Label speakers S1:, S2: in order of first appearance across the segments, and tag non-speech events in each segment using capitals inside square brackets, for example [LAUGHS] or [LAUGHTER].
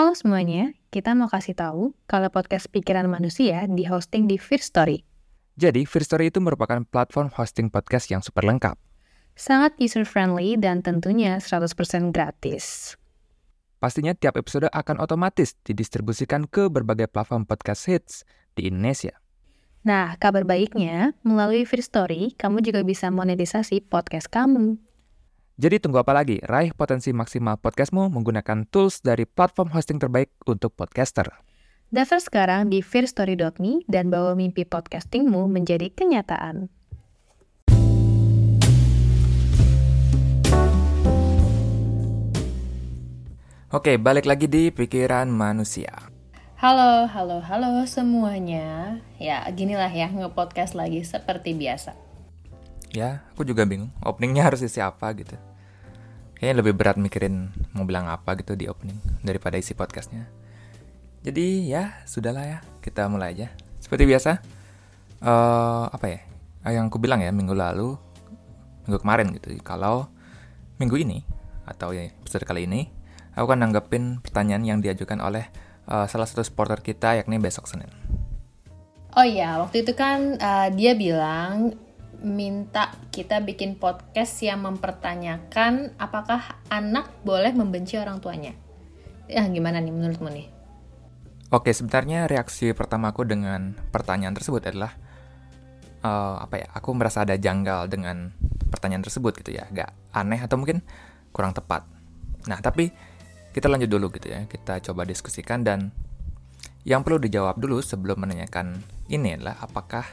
S1: Halo semuanya, kita mau kasih tahu kalau podcast Pikiran Manusia di hosting di First Story.
S2: Jadi, First Story itu merupakan platform hosting podcast yang super lengkap.
S1: Sangat user-friendly dan tentunya 100% gratis.
S2: Pastinya tiap episode akan otomatis didistribusikan ke berbagai platform podcast hits di Indonesia.
S1: Nah, kabar baiknya, melalui First Story, kamu juga bisa monetisasi podcast kamu.
S2: Jadi tunggu apa lagi? Raih potensi maksimal podcastmu menggunakan tools dari platform hosting terbaik untuk podcaster.
S1: Daftar sekarang di fearstory.me dan bawa mimpi podcastingmu menjadi kenyataan.
S2: Oke, balik lagi di pikiran manusia.
S1: Halo, halo, halo semuanya. Ya, ginilah ya nge-podcast lagi seperti biasa.
S2: Ya, aku juga bingung. Openingnya harus isi apa gitu kayaknya lebih berat mikirin mau bilang apa gitu di opening daripada isi podcastnya. Jadi ya sudahlah ya kita mulai aja. Seperti biasa, uh, apa ya? Yang aku bilang ya minggu lalu, minggu kemarin gitu. Kalau minggu ini atau ya episode kali ini, aku akan nanggepin pertanyaan yang diajukan oleh uh, salah satu supporter kita yakni besok Senin.
S1: Oh iya, waktu itu kan uh, dia bilang minta kita bikin podcast yang mempertanyakan apakah anak boleh membenci orang tuanya. Ya, gimana nih menurutmu nih?
S2: Oke, sebenarnya reaksi pertamaku dengan pertanyaan tersebut adalah uh, apa ya? Aku merasa ada janggal dengan pertanyaan tersebut gitu ya, agak aneh atau mungkin kurang tepat. Nah, tapi kita lanjut dulu gitu ya. Kita coba diskusikan dan yang perlu dijawab dulu sebelum menanyakan ini adalah apakah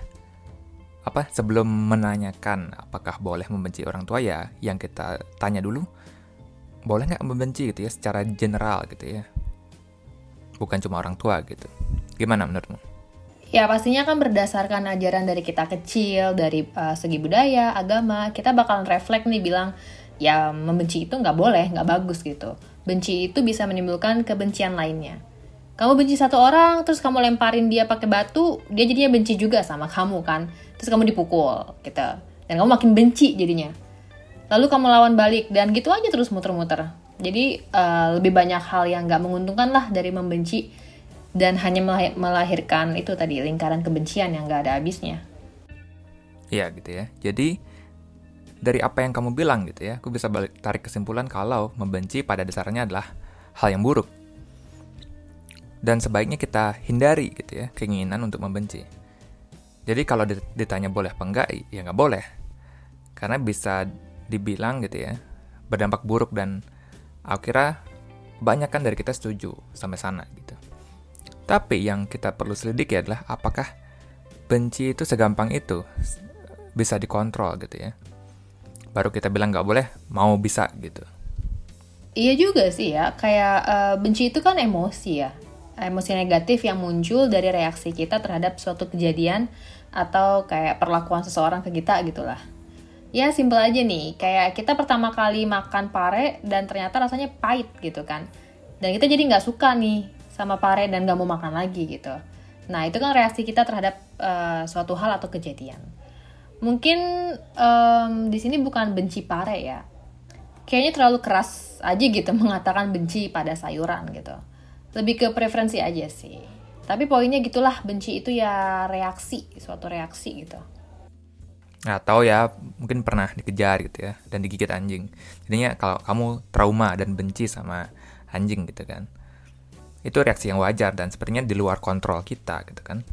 S2: apa sebelum menanyakan apakah boleh membenci orang tua ya yang kita tanya dulu boleh nggak membenci gitu ya secara general gitu ya? Bukan cuma orang tua gitu. Gimana menurutmu?
S1: Ya pastinya kan berdasarkan ajaran dari kita kecil, dari uh, segi budaya, agama, kita bakalan refleks nih bilang, ya membenci itu nggak boleh, nggak bagus gitu. Benci itu bisa menimbulkan kebencian lainnya kamu benci satu orang terus kamu lemparin dia pakai batu dia jadinya benci juga sama kamu kan? Terus kamu dipukul gitu. Dan kamu makin benci jadinya. Lalu kamu lawan balik dan gitu aja terus muter-muter. Jadi uh, lebih banyak hal yang nggak menguntungkan lah dari membenci dan hanya melahirkan itu tadi lingkaran kebencian yang nggak ada habisnya.
S2: Iya gitu ya. Jadi dari apa yang kamu bilang gitu ya aku bisa balik tarik kesimpulan kalau membenci pada dasarnya adalah hal yang buruk dan sebaiknya kita hindari gitu ya keinginan untuk membenci. Jadi kalau ditanya boleh apa enggak, ya nggak boleh. Karena bisa dibilang gitu ya, berdampak buruk dan akhirnya banyak kan dari kita setuju sampai sana gitu. Tapi yang kita perlu selidiki adalah apakah benci itu segampang itu bisa dikontrol gitu ya. Baru kita bilang nggak boleh, mau bisa gitu.
S1: Iya juga sih ya, kayak uh, benci itu kan emosi ya emosi negatif yang muncul dari reaksi kita terhadap suatu kejadian atau kayak perlakuan seseorang ke kita gitulah. Ya simpel aja nih, kayak kita pertama kali makan pare dan ternyata rasanya pahit gitu kan. Dan kita jadi nggak suka nih sama pare dan nggak mau makan lagi gitu. Nah itu kan reaksi kita terhadap uh, suatu hal atau kejadian. Mungkin um, di sini bukan benci pare ya. Kayaknya terlalu keras aja gitu [LAUGHS] mengatakan benci pada sayuran gitu lebih ke preferensi aja sih tapi poinnya gitulah benci itu ya reaksi suatu reaksi gitu
S2: Nah, tahu ya, mungkin pernah dikejar gitu ya, dan digigit anjing. Jadinya kalau kamu trauma dan benci sama anjing gitu kan, itu reaksi yang wajar dan sepertinya di luar kontrol kita gitu kan.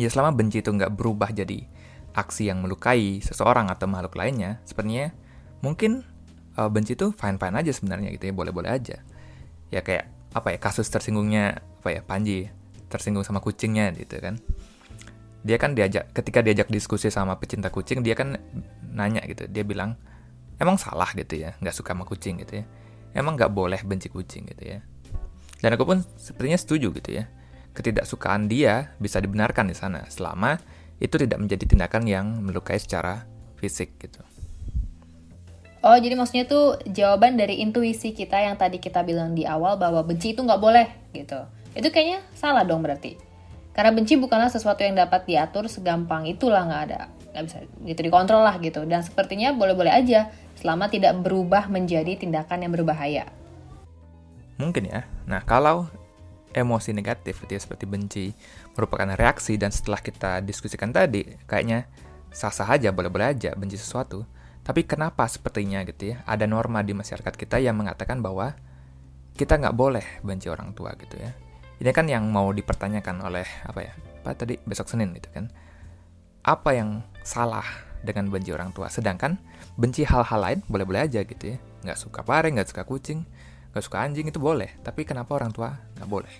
S2: Ya selama benci itu nggak berubah jadi aksi yang melukai seseorang atau makhluk lainnya, sepertinya mungkin uh, benci itu fine-fine aja sebenarnya gitu ya, boleh-boleh aja. Ya kayak apa ya kasus tersinggungnya apa ya Panji tersinggung sama kucingnya gitu kan. Dia kan diajak ketika diajak diskusi sama pecinta kucing dia kan nanya gitu. Dia bilang emang salah gitu ya nggak suka sama kucing gitu ya? Emang nggak boleh benci kucing gitu ya? Dan aku pun sepertinya setuju gitu ya. Ketidaksukaan dia bisa dibenarkan di sana selama itu tidak menjadi tindakan yang melukai secara fisik gitu
S1: Oh, jadi maksudnya tuh jawaban dari intuisi kita yang tadi kita bilang di awal bahwa benci itu nggak boleh gitu. Itu kayaknya salah dong berarti. Karena benci bukanlah sesuatu yang dapat diatur segampang itulah nggak ada. Nggak bisa gitu dikontrol lah gitu. Dan sepertinya boleh-boleh aja selama tidak berubah menjadi tindakan yang berbahaya.
S2: mungkin ya. Nah, kalau emosi negatif gitu ya, seperti benci merupakan reaksi dan setelah kita diskusikan tadi, kayaknya sah-sah aja, boleh-boleh aja benci sesuatu. Tapi kenapa sepertinya gitu ya, ada norma di masyarakat kita yang mengatakan bahwa kita nggak boleh benci orang tua gitu ya. Ini kan yang mau dipertanyakan oleh apa ya, apa tadi besok Senin gitu kan. Apa yang salah dengan benci orang tua? Sedangkan benci hal-hal lain boleh-boleh aja gitu ya. Nggak suka pare, nggak suka kucing, nggak suka anjing itu boleh. Tapi kenapa orang tua nggak boleh?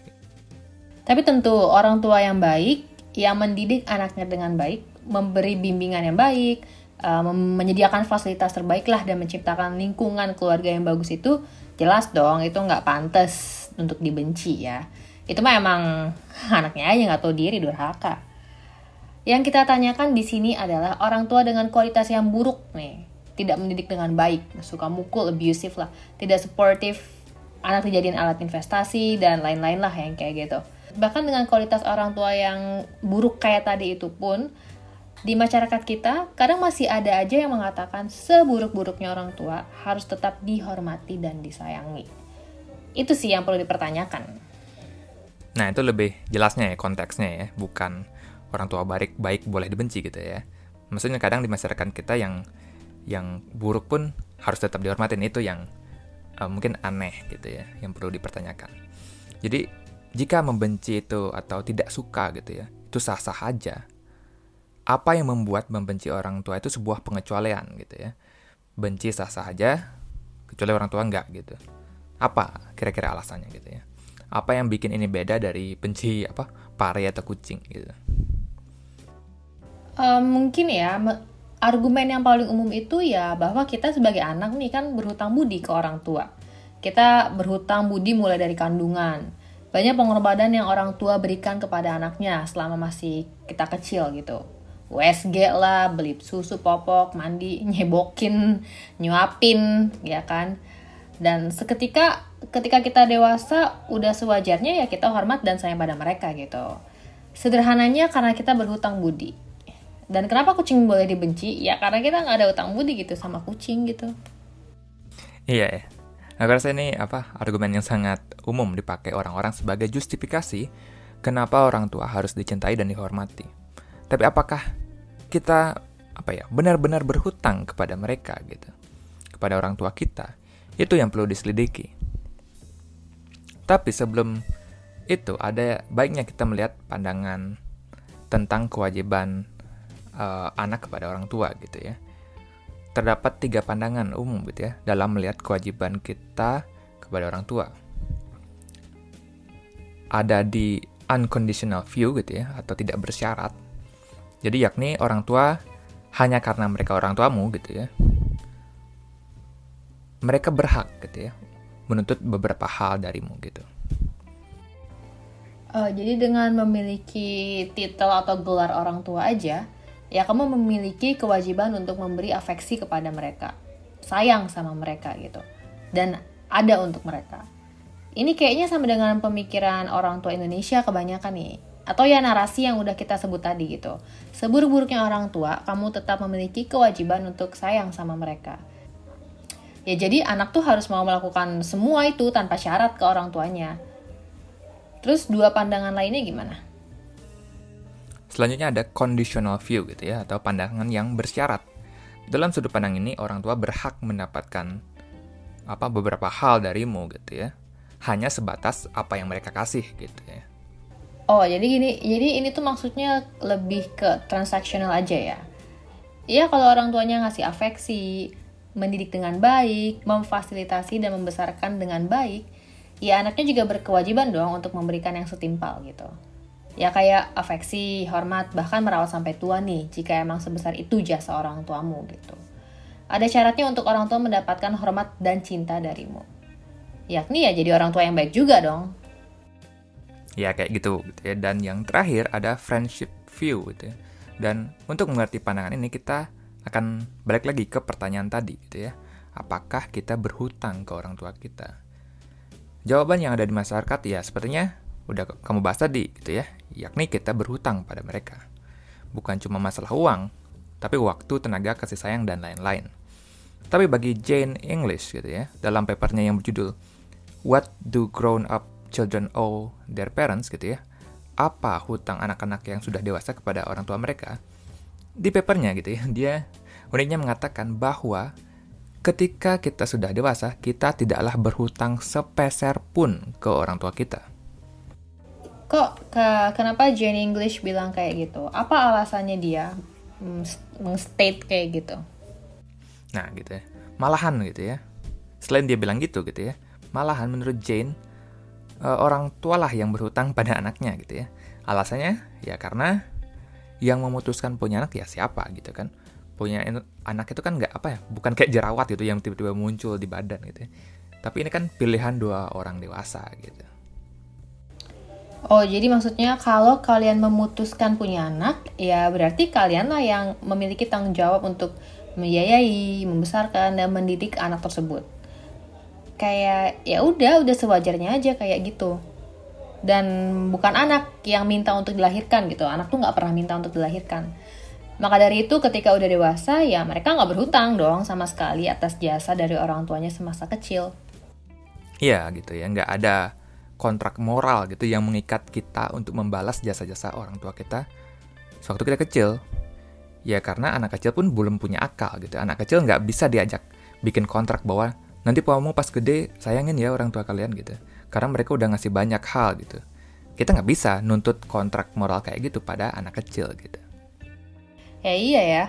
S1: Tapi tentu orang tua yang baik, yang mendidik anaknya dengan baik, memberi bimbingan yang baik, uh, menyediakan fasilitas terbaik lah dan menciptakan lingkungan keluarga yang bagus itu jelas dong itu nggak pantas untuk dibenci ya. Itu mah emang [LAUGHS] anaknya aja nggak tahu diri durhaka. Yang kita tanyakan di sini adalah orang tua dengan kualitas yang buruk nih tidak mendidik dengan baik suka mukul abusive lah tidak supportive anak dijadiin alat investasi dan lain-lain lah yang kayak gitu. Bahkan dengan kualitas orang tua yang buruk kayak tadi itu pun di masyarakat kita, kadang masih ada aja yang mengatakan seburuk-buruknya orang tua harus tetap dihormati dan disayangi. Itu sih yang perlu dipertanyakan.
S2: Nah, itu lebih jelasnya ya konteksnya ya, bukan orang tua baik baik boleh dibenci gitu ya. Maksudnya kadang di masyarakat kita yang yang buruk pun harus tetap dihormatin itu yang uh, mungkin aneh gitu ya, yang perlu dipertanyakan. Jadi jika membenci itu atau tidak suka gitu ya, itu sah-sah aja apa yang membuat membenci orang tua itu sebuah pengecualian gitu ya. Benci sah-sah aja, kecuali orang tua enggak gitu. Apa kira-kira alasannya gitu ya? Apa yang bikin ini beda dari benci apa pare atau kucing gitu?
S1: Um, mungkin ya argumen yang paling umum itu ya bahwa kita sebagai anak nih kan berhutang budi ke orang tua. Kita berhutang budi mulai dari kandungan. Banyak pengorbanan yang orang tua berikan kepada anaknya selama masih kita kecil gitu USG lah, beli susu popok, mandi, [LAUGHS] nyebokin, nyuapin, ya kan. Dan seketika ketika kita dewasa udah sewajarnya ya kita hormat dan sayang pada mereka gitu. Sederhananya karena kita berhutang budi. Dan kenapa kucing boleh dibenci? Ya karena kita nggak ada hutang budi gitu sama kucing gitu.
S2: Iya ya. Aku rasa ini apa argumen yang sangat umum dipakai orang-orang sebagai justifikasi kenapa orang tua harus dicintai dan dihormati. Tapi apakah kita apa ya benar-benar berhutang kepada mereka gitu, kepada orang tua kita? Itu yang perlu diselidiki. Tapi sebelum itu ada baiknya kita melihat pandangan tentang kewajiban uh, anak kepada orang tua gitu ya. Terdapat tiga pandangan umum gitu ya dalam melihat kewajiban kita kepada orang tua. Ada di unconditional view gitu ya atau tidak bersyarat jadi yakni orang tua hanya karena mereka orang tuamu gitu ya. Mereka berhak gitu ya menuntut beberapa hal darimu gitu.
S1: Uh, jadi dengan memiliki titel atau gelar orang tua aja, ya kamu memiliki kewajiban untuk memberi afeksi kepada mereka, sayang sama mereka gitu, dan ada untuk mereka. Ini kayaknya sama dengan pemikiran orang tua Indonesia kebanyakan nih atau ya narasi yang udah kita sebut tadi gitu. Seburuk-buruknya orang tua, kamu tetap memiliki kewajiban untuk sayang sama mereka. Ya jadi anak tuh harus mau melakukan semua itu tanpa syarat ke orang tuanya. Terus dua pandangan lainnya gimana?
S2: Selanjutnya ada conditional view gitu ya, atau pandangan yang bersyarat. Dalam sudut pandang ini, orang tua berhak mendapatkan apa beberapa hal darimu gitu ya. Hanya sebatas apa yang mereka kasih gitu ya.
S1: Oh, jadi gini, jadi ini tuh maksudnya lebih ke transaksional aja ya. Iya, kalau orang tuanya ngasih afeksi, mendidik dengan baik, memfasilitasi dan membesarkan dengan baik, ya anaknya juga berkewajiban dong untuk memberikan yang setimpal gitu. Ya kayak afeksi, hormat, bahkan merawat sampai tua nih, jika emang sebesar itu jasa orang tuamu gitu. Ada syaratnya untuk orang tua mendapatkan hormat dan cinta darimu. Yakni ya jadi orang tua yang baik juga dong,
S2: ya kayak gitu, gitu ya. Dan yang terakhir ada friendship view gitu ya. Dan untuk mengerti pandangan ini kita akan balik lagi ke pertanyaan tadi gitu ya. Apakah kita berhutang ke orang tua kita? Jawaban yang ada di masyarakat ya sepertinya udah kamu bahas tadi gitu ya. Yakni kita berhutang pada mereka. Bukan cuma masalah uang tapi waktu tenaga kasih sayang dan lain-lain. Tapi bagi Jane English gitu ya dalam papernya yang berjudul what do grown up children owe their parents gitu ya. Apa hutang anak-anak yang sudah dewasa kepada orang tua mereka? Di papernya gitu ya, dia uniknya mengatakan bahwa ketika kita sudah dewasa, kita tidaklah berhutang sepeser pun ke orang tua kita.
S1: Kok ke, kenapa Jane English bilang kayak gitu? Apa alasannya dia meng-state kayak gitu?
S2: Nah, gitu ya. Malahan gitu ya. Selain dia bilang gitu gitu ya. Malahan menurut Jane uh, orang tualah yang berhutang pada anaknya gitu ya. Alasannya ya karena yang memutuskan punya anak ya siapa gitu kan. Punya anak itu kan nggak apa ya, bukan kayak jerawat gitu yang tiba-tiba muncul di badan gitu ya. Tapi ini kan pilihan dua orang dewasa gitu.
S1: Oh, jadi maksudnya kalau kalian memutuskan punya anak, ya berarti kalianlah yang memiliki tanggung jawab untuk membiayai, membesarkan dan mendidik anak tersebut kayak ya udah udah sewajarnya aja kayak gitu. Dan bukan anak yang minta untuk dilahirkan gitu. Anak tuh nggak pernah minta untuk dilahirkan. Maka dari itu ketika udah dewasa ya mereka nggak berhutang dong sama sekali atas jasa dari orang tuanya semasa kecil.
S2: Iya gitu ya. Nggak ada kontrak moral gitu yang mengikat kita untuk membalas jasa-jasa orang tua kita sewaktu kita kecil. Ya karena anak kecil pun belum punya akal gitu. Anak kecil nggak bisa diajak bikin kontrak bahwa nanti kamu pas gede sayangin ya orang tua kalian gitu. Karena mereka udah ngasih banyak hal gitu. Kita nggak bisa nuntut kontrak moral kayak gitu pada anak kecil gitu.
S1: Ya iya ya.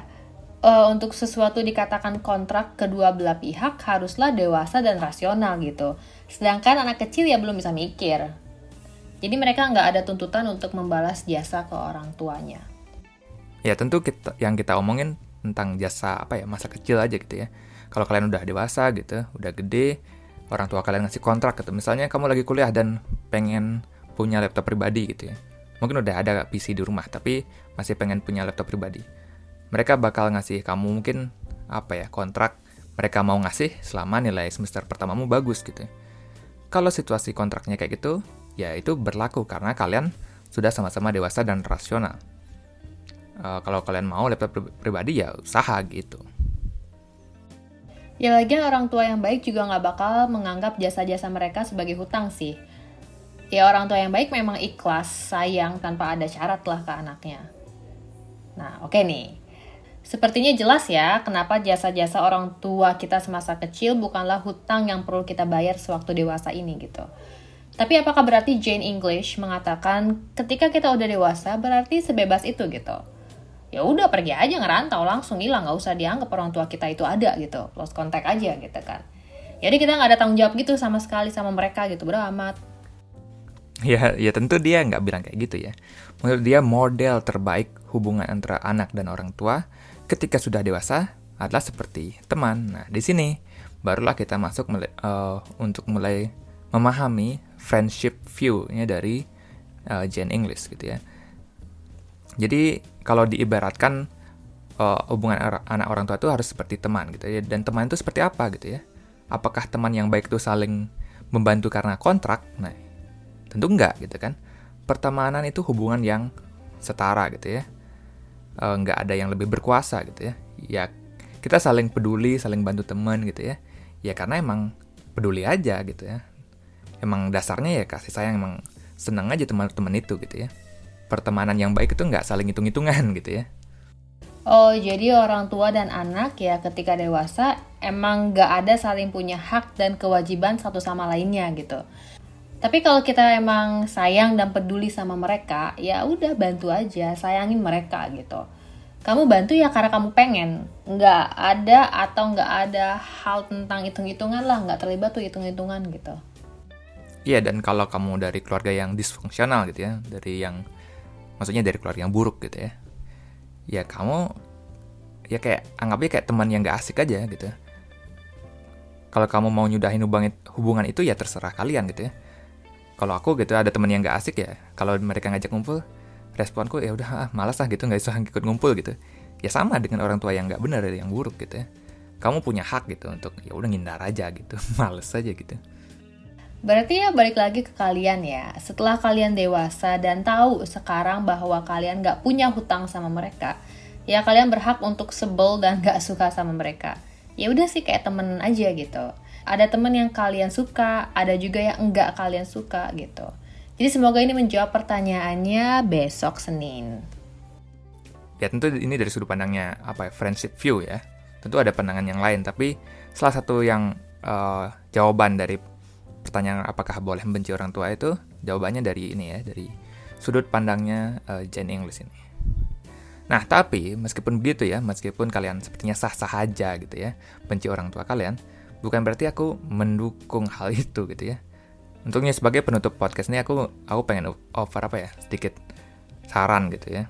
S1: Uh, untuk sesuatu dikatakan kontrak kedua belah pihak haruslah dewasa dan rasional gitu. Sedangkan anak kecil ya belum bisa mikir. Jadi mereka nggak ada tuntutan untuk membalas jasa ke orang tuanya.
S2: Ya tentu kita yang kita omongin tentang jasa apa ya masa kecil aja gitu ya kalau kalian udah dewasa gitu udah gede orang tua kalian ngasih kontrak gitu. Misalnya kamu lagi kuliah dan pengen punya laptop pribadi gitu ya. Mungkin udah ada PC di rumah tapi masih pengen punya laptop pribadi. Mereka bakal ngasih kamu mungkin apa ya kontrak mereka mau ngasih selama nilai semester pertamamu bagus gitu kalau situasi kontraknya kayak gitu ya itu berlaku karena kalian sudah sama-sama dewasa dan rasional. Uh, kalau kalian mau laptop pribadi ya usaha gitu
S1: Ya lagian orang tua yang baik juga nggak bakal menganggap jasa-jasa mereka sebagai hutang sih. Ya orang tua yang baik memang ikhlas, sayang tanpa ada syarat lah ke anaknya. Nah oke okay nih, Sepertinya jelas ya kenapa jasa-jasa orang tua kita semasa kecil bukanlah hutang yang perlu kita bayar sewaktu dewasa ini gitu. Tapi apakah berarti Jane English mengatakan ketika kita udah dewasa berarti sebebas itu gitu? Ya udah pergi aja ngerantau langsung hilang nggak usah dianggap orang tua kita itu ada gitu lost contact aja gitu kan. Jadi kita nggak ada tanggung jawab gitu sama sekali sama mereka gitu beramat
S2: ya ya tentu dia nggak bilang kayak gitu ya. Menurut dia model terbaik hubungan antara anak dan orang tua ketika sudah dewasa adalah seperti teman. Nah di sini barulah kita masuk mulai, uh, untuk mulai memahami friendship view-nya dari uh, Jane English gitu ya jadi kalau diibaratkan uh, hubungan anak orang tua itu harus seperti teman gitu ya. Dan teman itu seperti apa gitu ya? Apakah teman yang baik itu saling membantu karena kontrak? Nah, tentu enggak gitu kan. Pertemanan itu hubungan yang setara gitu ya. Uh, enggak ada yang lebih berkuasa gitu ya. Ya kita saling peduli, saling bantu teman gitu ya. Ya karena emang peduli aja gitu ya. Emang dasarnya ya kasih sayang emang senang aja teman-teman itu gitu ya pertemanan yang baik itu nggak saling hitung-hitungan [LAUGHS] gitu ya.
S1: Oh, jadi orang tua dan anak ya ketika dewasa emang nggak ada saling punya hak dan kewajiban satu sama lainnya gitu. Tapi kalau kita emang sayang dan peduli sama mereka, ya udah bantu aja, sayangin mereka gitu. Kamu bantu ya karena kamu pengen, nggak ada atau nggak ada hal tentang hitung-hitungan lah, nggak terlibat tuh hitung-hitungan gitu.
S2: Iya, dan kalau kamu dari keluarga yang disfungsional gitu ya, dari yang maksudnya dari keluarga yang buruk gitu ya. Ya kamu ya kayak anggapnya kayak teman yang gak asik aja gitu. Kalau kamu mau nyudahin hubungan itu ya terserah kalian gitu ya. Kalau aku gitu ada teman yang gak asik ya kalau mereka ngajak ngumpul responku ya udah ah, malas lah gitu nggak usah ikut ngumpul gitu. Ya sama dengan orang tua yang nggak benar yang buruk gitu ya. Kamu punya hak gitu untuk ya udah ngindar aja gitu [LAUGHS] males aja gitu
S1: Berarti ya balik lagi ke kalian ya. Setelah kalian dewasa dan tahu sekarang bahwa kalian gak punya hutang sama mereka, ya kalian berhak untuk sebel dan gak suka sama mereka. Ya udah sih kayak temen aja gitu. Ada teman yang kalian suka, ada juga yang enggak kalian suka gitu. Jadi semoga ini menjawab pertanyaannya besok Senin.
S2: Ya tentu ini dari sudut pandangnya apa ya, friendship view ya. Tentu ada pandangan yang lain, tapi salah satu yang uh, jawaban dari pertanyaan apakah boleh membenci orang tua itu jawabannya dari ini ya, dari sudut pandangnya uh, Jane English ini. Nah, tapi meskipun begitu ya, meskipun kalian sepertinya sah-sah aja gitu ya, benci orang tua kalian, bukan berarti aku mendukung [LAUGHS] hal itu gitu ya. Untuknya sebagai penutup podcast ini aku aku pengen offer apa ya, sedikit saran gitu ya.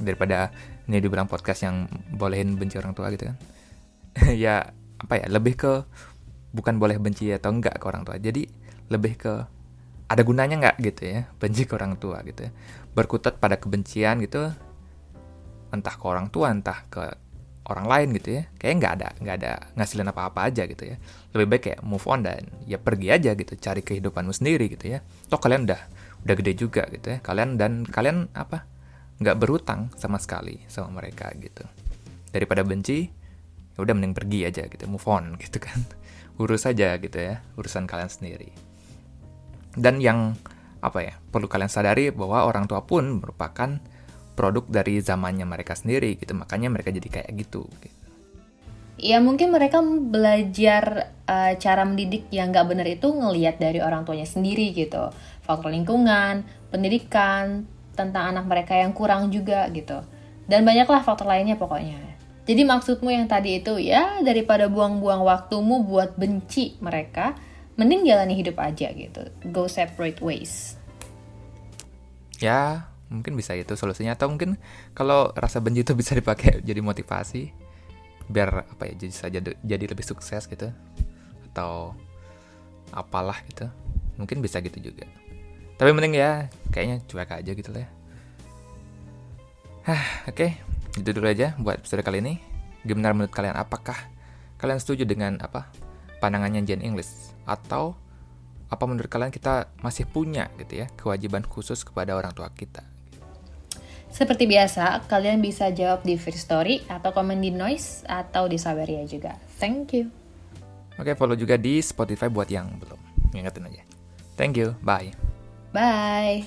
S2: Daripada ini dibilang podcast yang bolehin benci orang tua gitu kan. [LAUGHS] ya apa ya, lebih ke bukan boleh benci atau enggak ke orang tua. Jadi lebih ke ada gunanya nggak gitu ya [LAUGHS] benci ke orang tua gitu ya. Berkutat pada kebencian gitu entah ke orang tua entah ke orang lain gitu ya. Kayak nggak ada nggak ada ngasilin apa apa aja gitu ya. Lebih baik kayak move on dan ya pergi aja gitu cari kehidupanmu sendiri gitu ya. Toh kalian udah udah gede juga gitu ya. Kalian dan kalian apa? Nggak berutang sama sekali sama mereka gitu. Daripada benci ya udah mending pergi aja gitu move on [LAUGHS] gitu kan. Urus aja gitu ya urusan kalian sendiri. Dan yang apa ya perlu kalian sadari bahwa orang tua pun merupakan produk dari zamannya mereka sendiri gitu. Makanya mereka jadi kayak gitu, gitu.
S1: Ya mungkin mereka belajar uh, cara mendidik yang nggak benar itu ngelihat dari orang tuanya sendiri gitu. Faktor lingkungan pendidikan tentang anak mereka yang kurang juga gitu. Dan banyaklah faktor lainnya pokoknya jadi maksudmu yang tadi itu ya daripada buang-buang waktumu buat benci mereka mending jalani hidup aja gitu. Go separate ways.
S2: Ya mungkin bisa itu solusinya. Atau mungkin kalau rasa benci itu bisa dipakai jadi motivasi biar apa ya jadi saja jadi lebih sukses gitu. Atau apalah gitu. Mungkin bisa gitu juga. Tapi mending ya kayaknya cuek aja gitu lah ya. Hah, oke. okay. Itu dulu aja buat episode kali ini gimana menurut kalian apakah kalian setuju dengan apa pandangannya Jane English atau apa menurut kalian kita masih punya gitu ya kewajiban khusus kepada orang tua kita
S1: seperti biasa, kalian bisa jawab di Free Story atau komen di Noise atau di Saweria juga. Thank you.
S2: Oke, follow juga di Spotify buat yang belum. Ingatin aja. Thank you. Bye.
S1: Bye.